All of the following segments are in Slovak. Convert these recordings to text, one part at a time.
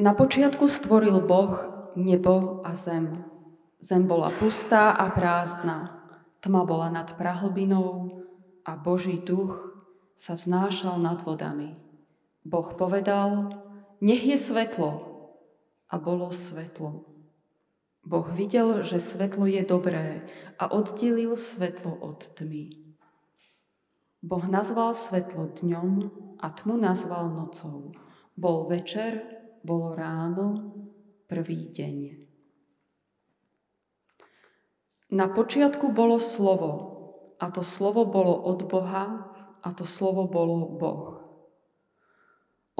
Na počiatku stvoril Boh nebo a zem. Zem bola pustá a prázdna. Tma bola nad prahlbinou a Boží duch sa vznášal nad vodami. Boh povedal, nech je svetlo. A bolo svetlo. Boh videl, že svetlo je dobré a oddelil svetlo od tmy. Boh nazval svetlo dňom a tmu nazval nocou. Bol večer, bolo ráno, prvý deň. Na počiatku bolo slovo, a to slovo bolo od Boha, a to slovo bolo Boh.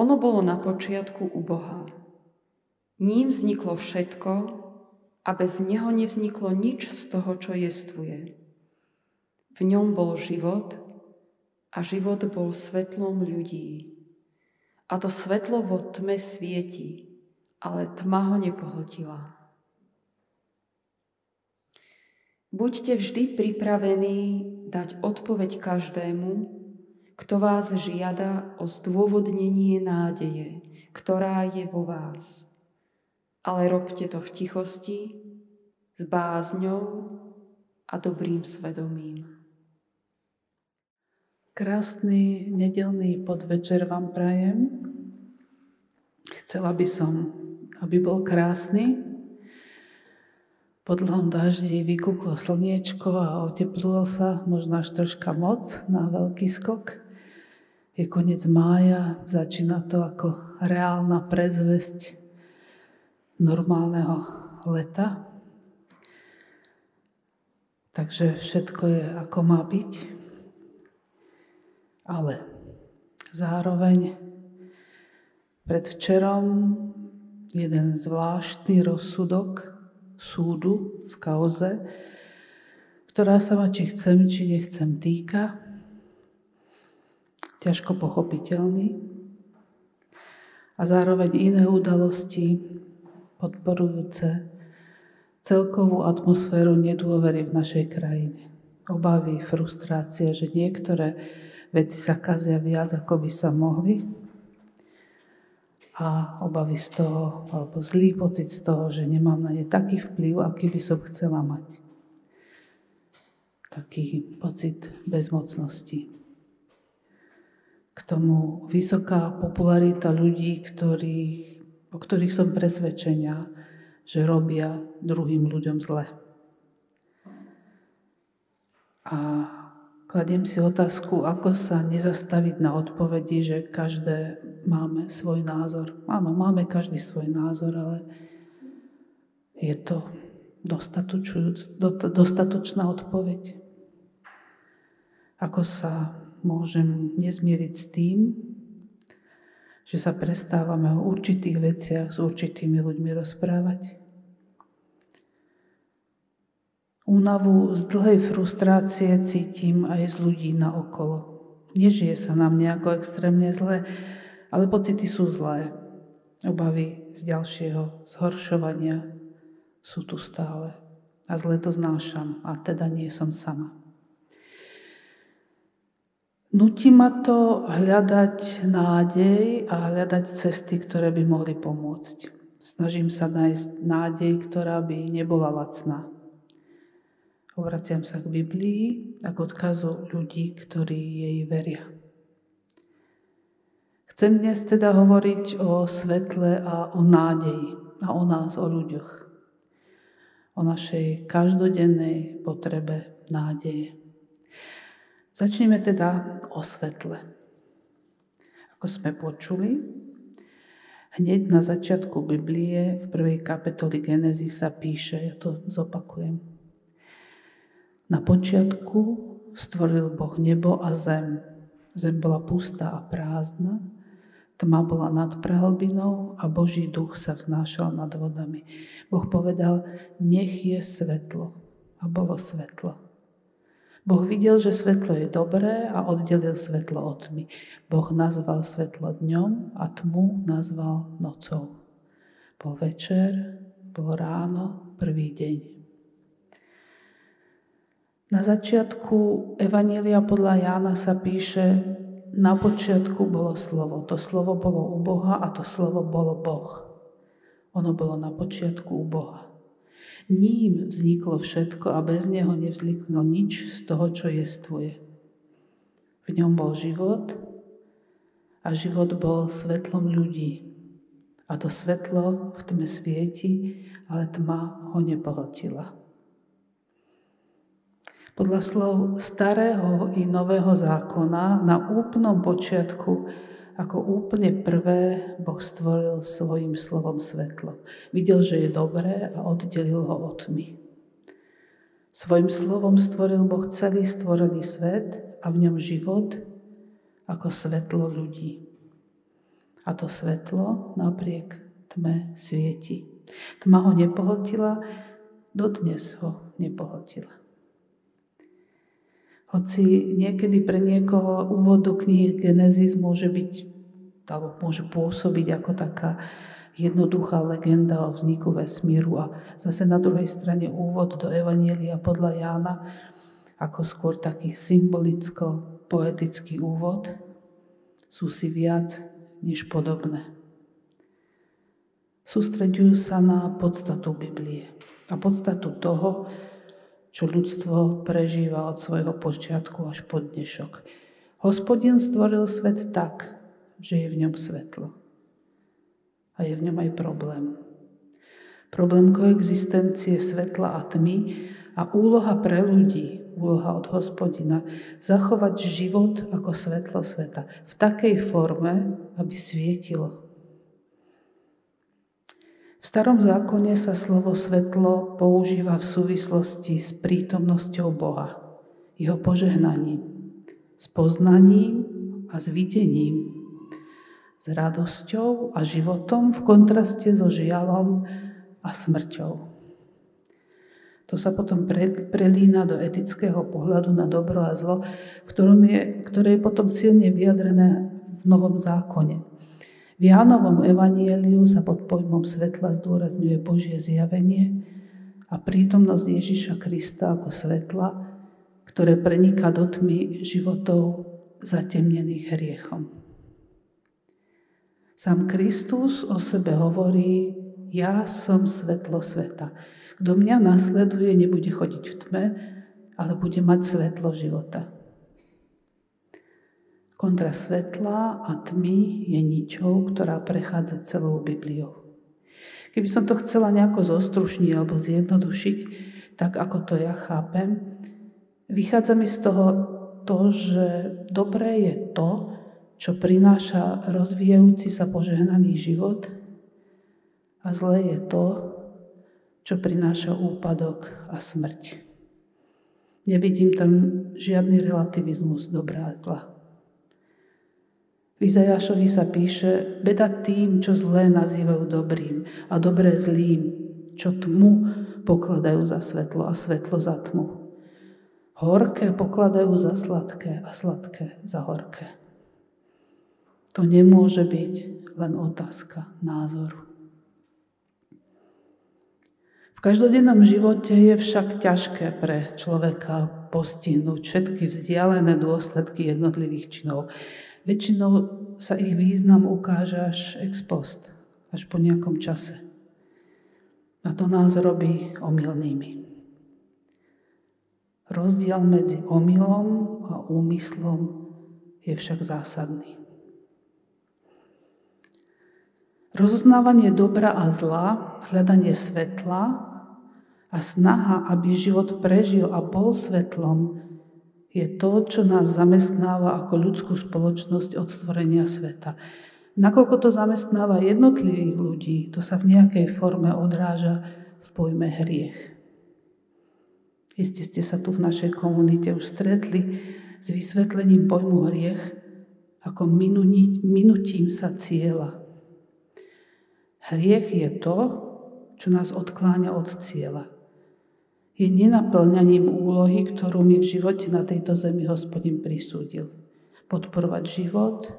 Ono bolo na počiatku u Boha. Ním vzniklo všetko a bez neho nevzniklo nič z toho, čo jestvuje. V ňom bol život a život bol svetlom ľudí. A to svetlo vo tme svieti, ale tma ho nepohltila. Buďte vždy pripravení dať odpoveď každému, kto vás žiada o zdôvodnenie nádeje, ktorá je vo vás. Ale robte to v tichosti, s bázňou a dobrým svedomím. Krásny nedelný podvečer vám prajem. Chcela by som, aby bol krásny. Po dlhom daždi vykúklo slniečko a oteplilo sa možno až troška moc na veľký skok. Je koniec mája, začína to ako reálna prezvesť normálneho leta. Takže všetko je ako má byť ale zároveň predvčerom jeden zvláštny rozsudok súdu v kauze, ktorá sa ma či chcem, či nechcem týka, ťažko pochopiteľný a zároveň iné udalosti podporujúce celkovú atmosféru nedôvery v našej krajine. Obavy, frustrácia, že niektoré veci sa kazia viac, ako by sa mohli. A obavy z toho, alebo zlý pocit z toho, že nemám na ne taký vplyv, aký by som chcela mať. Taký pocit bezmocnosti. K tomu vysoká popularita ľudí, ktorí, o ktorých som presvedčenia, že robia druhým ľuďom zle. A Kladiem si otázku, ako sa nezastaviť na odpovedi, že každé máme svoj názor. Áno, máme každý svoj názor, ale je to dostatočná odpoveď. Ako sa môžem nezmieriť s tým, že sa prestávame o určitých veciach s určitými ľuďmi rozprávať? Únavu z dlhej frustrácie cítim aj z ľudí na okolo. Nežije sa nám nejako extrémne zle, ale pocity sú zlé. Obavy z ďalšieho zhoršovania sú tu stále. A zle to znášam, a teda nie som sama. Nutí ma to hľadať nádej a hľadať cesty, ktoré by mohli pomôcť. Snažím sa nájsť nádej, ktorá by nebola lacná. Obraciam sa k Biblii a k odkazu ľudí, ktorí jej veria. Chcem dnes teda hovoriť o svetle a o nádeji a o nás, o ľuďoch. O našej každodennej potrebe nádeje. Začneme teda o svetle. Ako sme počuli, hneď na začiatku Biblie v prvej kapitoli Genesis sa píše, ja to zopakujem, na počiatku stvoril Boh nebo a zem. Zem bola pustá a prázdna, tma bola nad prehlbinou a Boží duch sa vznášal nad vodami. Boh povedal, nech je svetlo. A bolo svetlo. Boh videl, že svetlo je dobré a oddelil svetlo od tmy. Boh nazval svetlo dňom a tmu nazval nocou. Bol večer, bolo ráno, prvý deň. Na začiatku Evanília podľa Jána sa píše, na počiatku bolo slovo. To slovo bolo u Boha a to slovo bolo Boh. Ono bolo na počiatku u Boha. Ním vzniklo všetko a bez neho nevzniklo nič z toho, čo jestvuje. V ňom bol život a život bol svetlom ľudí. A to svetlo v tme svieti, ale tma ho nepohltila. Podľa slov starého i nového zákona na úplnom počiatku ako úplne prvé Boh stvoril svojim slovom svetlo. Videl, že je dobré a oddelil ho od tmy. Svojim slovom stvoril Boh celý stvorený svet a v ňom život ako svetlo ľudí. A to svetlo napriek tme svieti. Tma ho nepohltila, dodnes ho nepohltila. Hoci niekedy pre niekoho úvod do knihy Genesis môže byť, alebo môže pôsobiť ako taká jednoduchá legenda o vzniku vesmíru a zase na druhej strane úvod do Evanielia podľa Jána ako skôr taký symbolicko-poetický úvod, sú si viac než podobné. Sústreďujú sa na podstatu Biblie a podstatu toho, čo ľudstvo prežíva od svojho počiatku až po dnešok. Hospodin stvoril svet tak, že je v ňom svetlo. A je v ňom aj problém. Problém koexistencie svetla a tmy a úloha pre ľudí, úloha od hospodina, zachovať život ako svetlo sveta v takej forme, aby svietilo v starom zákone sa slovo svetlo používa v súvislosti s prítomnosťou Boha, jeho požehnaním, s poznaním a s videním, s radosťou a životom v kontraste so žialom a smrťou. To sa potom prelína do etického pohľadu na dobro a zlo, ktoré je potom silne vyjadrené v Novom zákone. V Jánovom evanieliu sa pod pojmom svetla zdôrazňuje Božie zjavenie a prítomnosť Ježiša Krista ako svetla, ktoré preniká do tmy životov zatemnených hriechom. Sám Kristus o sebe hovorí, ja som svetlo sveta. Kto mňa nasleduje, nebude chodiť v tme, ale bude mať svetlo života. Kontra svetla a tmy je ničou, ktorá prechádza celou Bibliou. Keby som to chcela nejako zostrušniť alebo zjednodušiť, tak ako to ja chápem, vychádza mi z toho to, že dobré je to, čo prináša rozvíjajúci sa požehnaný život a zlé je to, čo prináša úpadok a smrť. Nevidím tam žiadny relativizmus dobrá a zla. V Izajašovi sa píše, beda tým, čo zlé nazývajú dobrým a dobré zlým, čo tmu pokladajú za svetlo a svetlo za tmu. Horké pokladajú za sladké a sladké za horké. To nemôže byť len otázka názoru. V každodennom živote je však ťažké pre človeka postihnúť všetky vzdialené dôsledky jednotlivých činov. Väčšinou sa ich význam ukáže až ex post, až po nejakom čase. A to nás robí omylnými. Rozdiel medzi omylom a úmyslom je však zásadný. Rozoznávanie dobra a zla, hľadanie svetla a snaha, aby život prežil a bol svetlom, je to, čo nás zamestnáva ako ľudskú spoločnosť od stvorenia sveta. Nakoľko to zamestnáva jednotlivých ľudí, to sa v nejakej forme odráža v pojme hriech. Isté ste sa tu v našej komunite už stretli s vysvetlením pojmu hriech ako minutím sa cieľa. Hriech je to, čo nás odkláňa od cieľa je nenaplňaním úlohy, ktorú mi v živote na tejto zemi hospodin prisúdil. Podporovať život,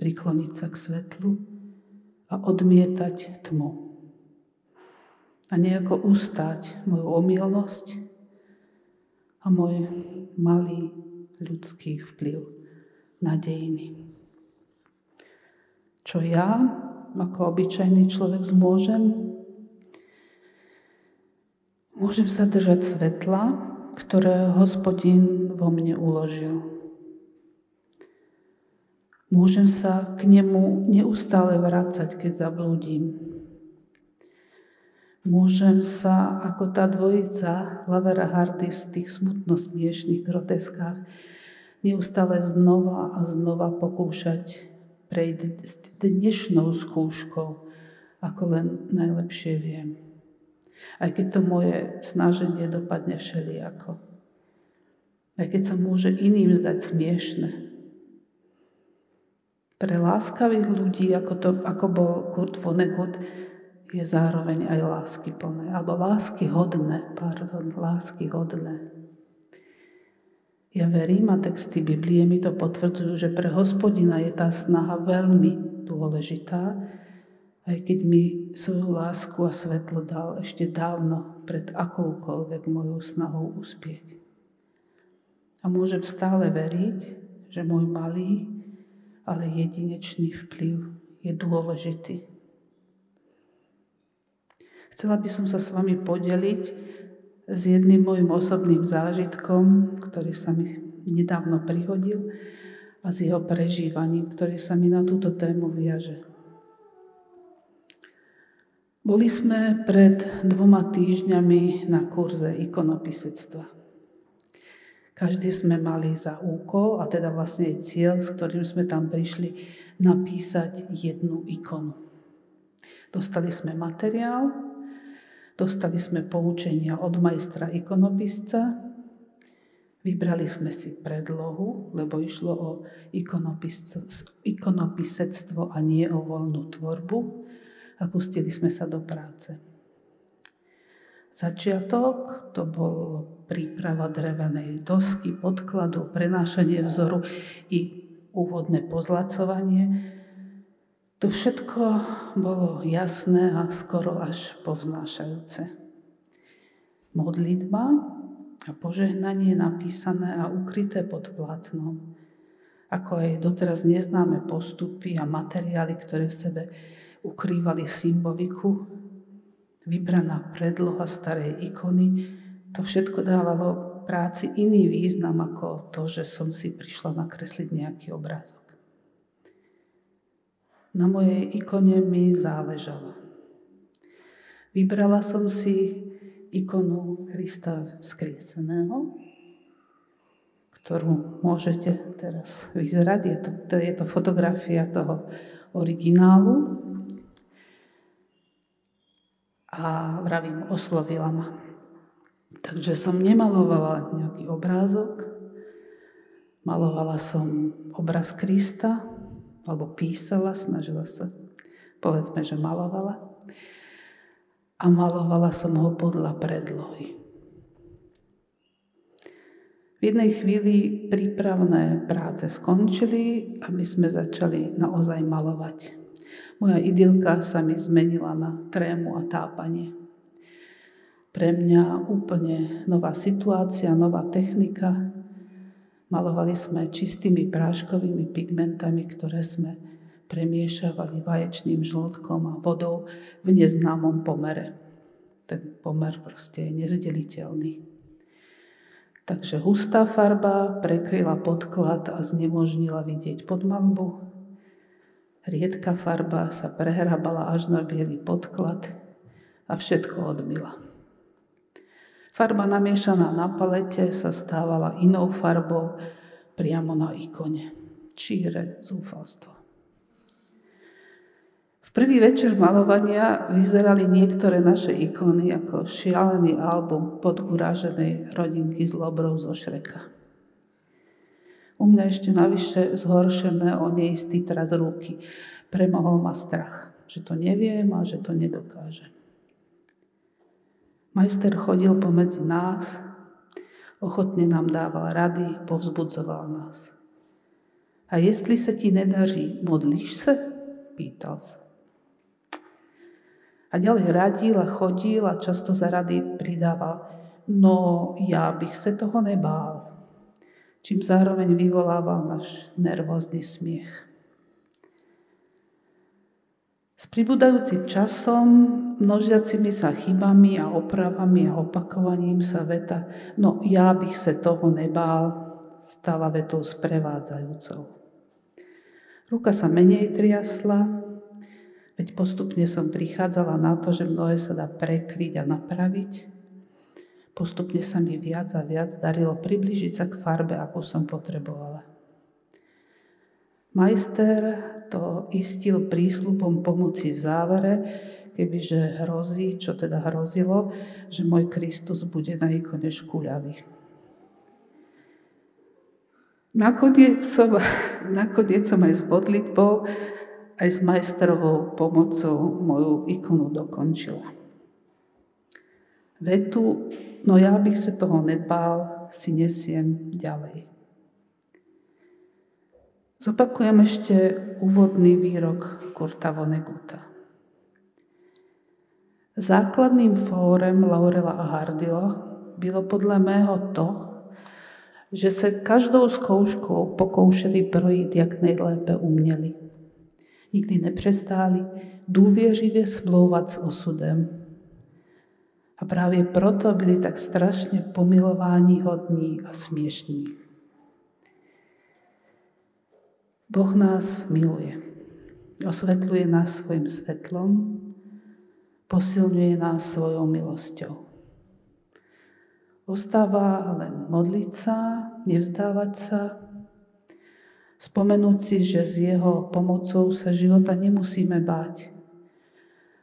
prikloniť sa k svetlu a odmietať tmu. A nejako ustať moju omylnosť a môj malý ľudský vplyv na dejiny. Čo ja ako obyčajný človek zmôžem? Môžem sa držať svetla, ktoré hospodin vo mne uložil. Môžem sa k nemu neustále vrácať, keď zablúdim. Môžem sa, ako tá dvojica Lavera Hardy v tých smutno smiešných groteskách, neustále znova a znova pokúšať prejsť dnešnou skúškou, ako len najlepšie viem. Aj keď to moje snaženie dopadne všelijako. Aj keď sa môže iným zdať smiešne. Pre láskavých ľudí, ako, to, ako bol Kurt Vonnegut, je zároveň aj lásky plné. Alebo lásky hodné, pardon, lásky hodné. Ja verím a texty Biblie mi to potvrdzujú, že pre hospodina je tá snaha veľmi dôležitá, aj keď mi svoju lásku a svetlo dal ešte dávno pred akoukoľvek mojou snahou uspieť. A môžem stále veriť, že môj malý, ale jedinečný vplyv je dôležitý. Chcela by som sa s vami podeliť s jedným môjim osobným zážitkom, ktorý sa mi nedávno prihodil a s jeho prežívaním, ktorý sa mi na túto tému viaže. Boli sme pred dvoma týždňami na kurze ikonopisectva. Každý sme mali za úkol, a teda vlastne aj cieľ, s ktorým sme tam prišli, napísať jednu ikonu. Dostali sme materiál, dostali sme poučenia od majstra ikonopisca, vybrali sme si predlohu, lebo išlo o ikonopisectvo a nie o voľnú tvorbu a pustili sme sa do práce. Začiatok to bol príprava drevenej dosky, podkladu, prenášanie vzoru i úvodné pozlacovanie. To všetko bolo jasné a skoro až povznášajúce. Modlitba a požehnanie napísané a ukryté pod plátnom, ako aj doteraz neznáme postupy a materiály, ktoré v sebe ukrývali symboliku, vybraná predloha starej ikony, to všetko dávalo práci iný význam ako to, že som si prišla nakresliť nejaký obrázok. Na mojej ikone mi záležalo. Vybrala som si ikonu Krista vzkrieseného, ktorú môžete teraz vyzerať. Je to, je to fotografia toho originálu, a vravím, oslovila ma. Takže som nemalovala nejaký obrázok, malovala som obraz Krista, alebo písala, snažila sa, povedzme, že malovala. A malovala som ho podľa predlohy. V jednej chvíli prípravné práce skončili a my sme začali naozaj malovať. Moja idylka sa mi zmenila na trému a tápanie. Pre mňa úplne nová situácia, nová technika. Malovali sme čistými práškovými pigmentami, ktoré sme premiešavali vaječným žltkom a vodou v neznámom pomere. Ten pomer proste je nezdeliteľný. Takže hustá farba prekryla podklad a znemožnila vidieť podmalbu. Riedka farba sa prehrabala až na biely podklad a všetko odmila. Farba namiešaná na palete sa stávala inou farbou priamo na ikone. Číre zúfalstvo. V prvý večer malovania vyzerali niektoré naše ikony ako šialený album podguráženej rodinky z Lobrov zo Šreka. U mňa ešte navyše zhoršené o neistý teraz ruky. Premohol ma strach, že to neviem a že to nedokážem. Majster chodil pomedzi nás, ochotne nám dával rady, povzbudzoval nás. A jestli sa ti nedaří, modlíš sa? Pýtal sa. A ďalej radil a chodil a často za rady pridával, no ja bych sa toho nebál čím zároveň vyvolával náš nervózny smiech. S pribúdajúcim časom, množiacimi sa chybami a opravami a opakovaním sa veta no ja bych se toho nebál, stala vetou sprevádzajúcou. Ruka sa menej triasla, veď postupne som prichádzala na to, že mnohé sa dá prekryť a napraviť. Postupne sa mi viac a viac darilo približiť sa k farbe, akú som potrebovala. Majster to istil prísľubom pomoci v závere, kebyže hrozí, čo teda hrozilo, že môj Kristus bude na ikone škuľavý. Nakoniec som, nakoniec som aj s modlitbou, aj s majstrovou pomocou moju ikonu dokončila. Vetu, no ja bych sa toho nedbál, si nesiem ďalej. Zopakujem ešte úvodný výrok Kurta Voneguta. Základným fórem Laurela a Hardila bylo podľa mého to, že se každou zkouškou pokoušeli projít, jak nejlépe uměli. Nikdy nepřestáli důvěřivě smlouvat s osudem. A právě proto byli tak strašně pomilování hodní a směšní. Boh nás miluje. Osvetľuje nás svojim svetlom, posilňuje nás svojou milosťou. Ostáva len modliť sa, nevzdávať sa, spomenúť si, že s jeho pomocou sa života nemusíme báť.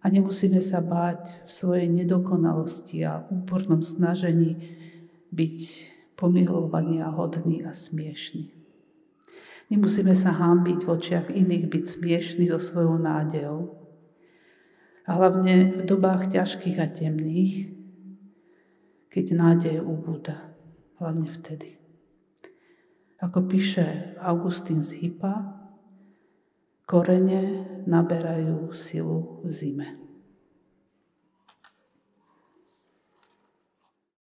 A nemusíme sa báť v svojej nedokonalosti a úpornom snažení byť pomilovaní a hodní a smiešní. Nemusíme sa hámbiť v očiach iných, byť smiešní so svojou nádejou. A hlavne v dobách ťažkých a temných, keď nádej ubúda, hlavne vtedy. Ako píše Augustín z Hypa, korene naberajú silu v zime.